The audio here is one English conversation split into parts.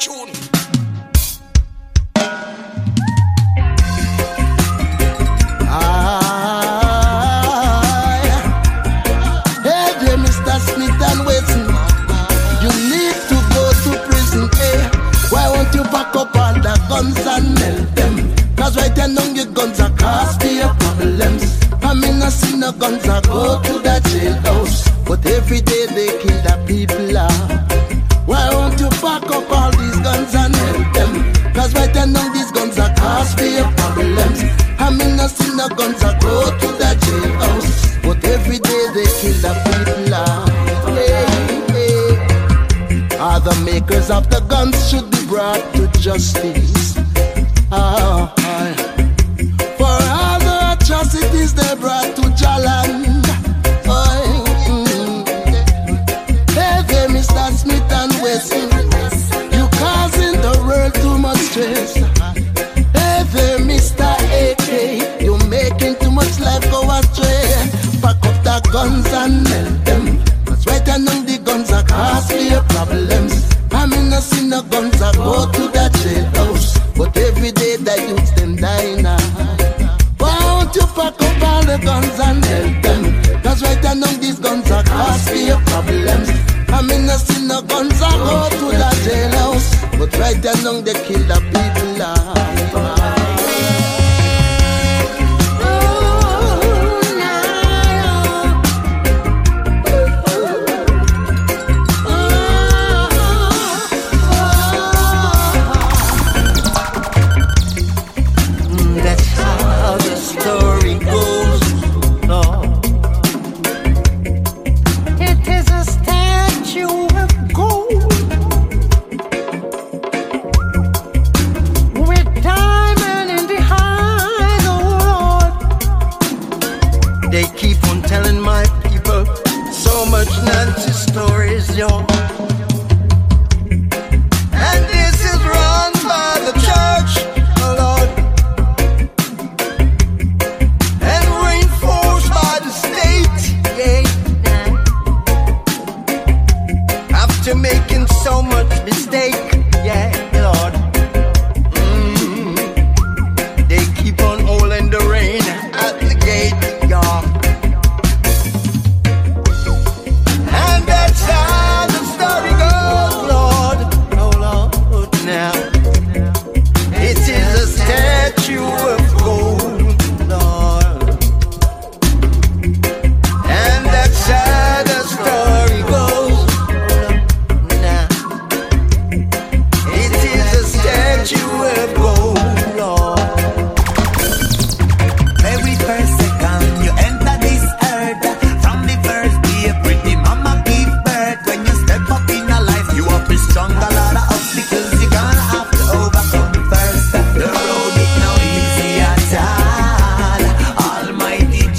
tune. Hey there, Mr. Smith and Wesson. You need to go to prison, eh? Why won't you pack up all guns and melt them? Cause right now your guns are cause your problems. I mean, I see no guns I go to the jailhouse. But every day they kill cause for your problems. I mean, I see no guns I go to the jailhouse. But every day they kill the people. Hey, hey. All the makers of the guns should be brought to justice. Ah, aye. For all the atrocities they brought to Jalan. Mm. Hey Mr. Smith and Wesson. You causing the world too much stress. Guns and melt them. Cause right now the guns are your problems. I mean, I see no guns, I go to the jailhouse. But every day the youths them die now. Why don't you pack up all the guns and melt them? Cause right now these guns are your problems. I mean, I see no guns, I go to the jailhouse. But right now they kill the people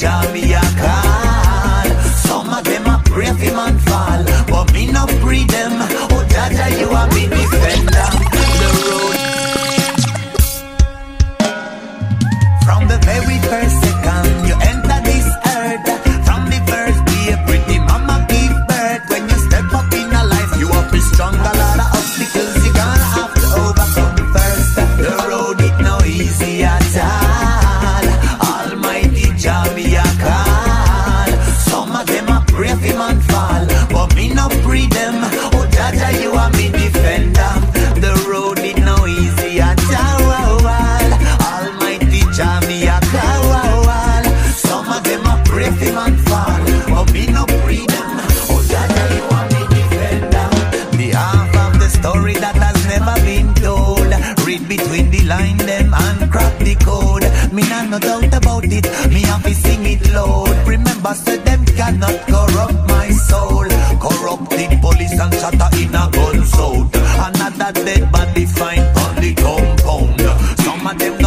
Almighty cannot corrupt my soul. Corrupted police and shatter in a gun south Another dead body find on the compound. Some of them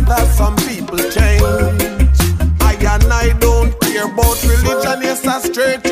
whether some people change. I and I don't care about religion, yes, I straight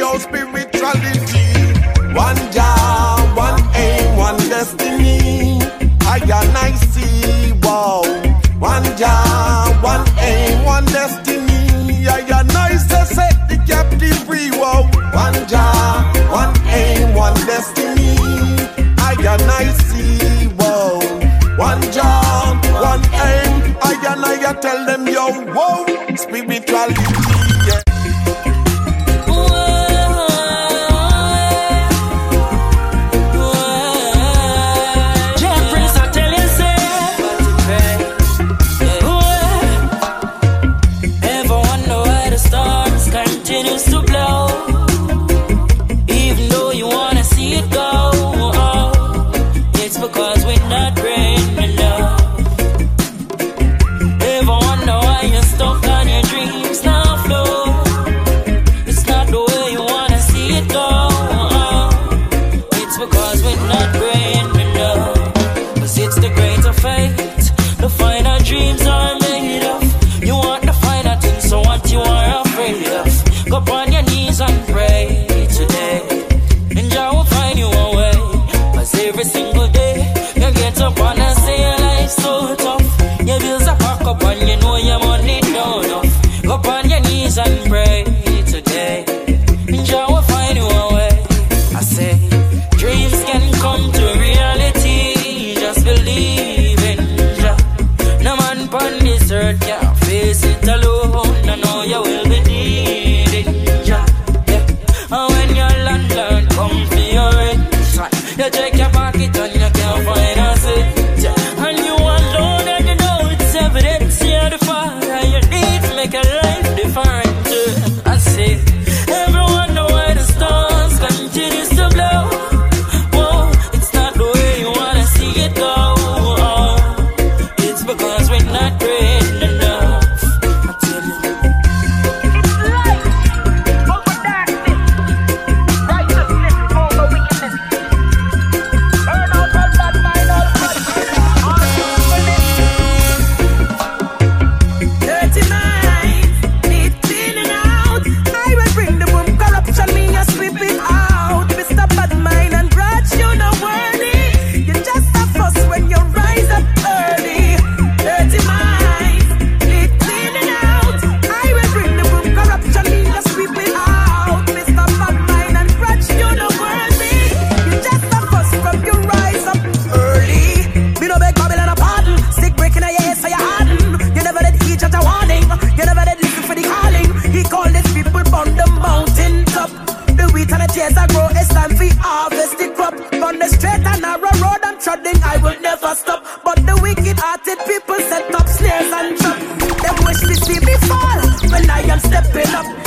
feet and the tears I grow. It's time for harvest the crop. On the straight and narrow road I'm treading, I will never stop. But the wicked-hearted people set up snares and traps. Them wish to see me fall when I am stepping up.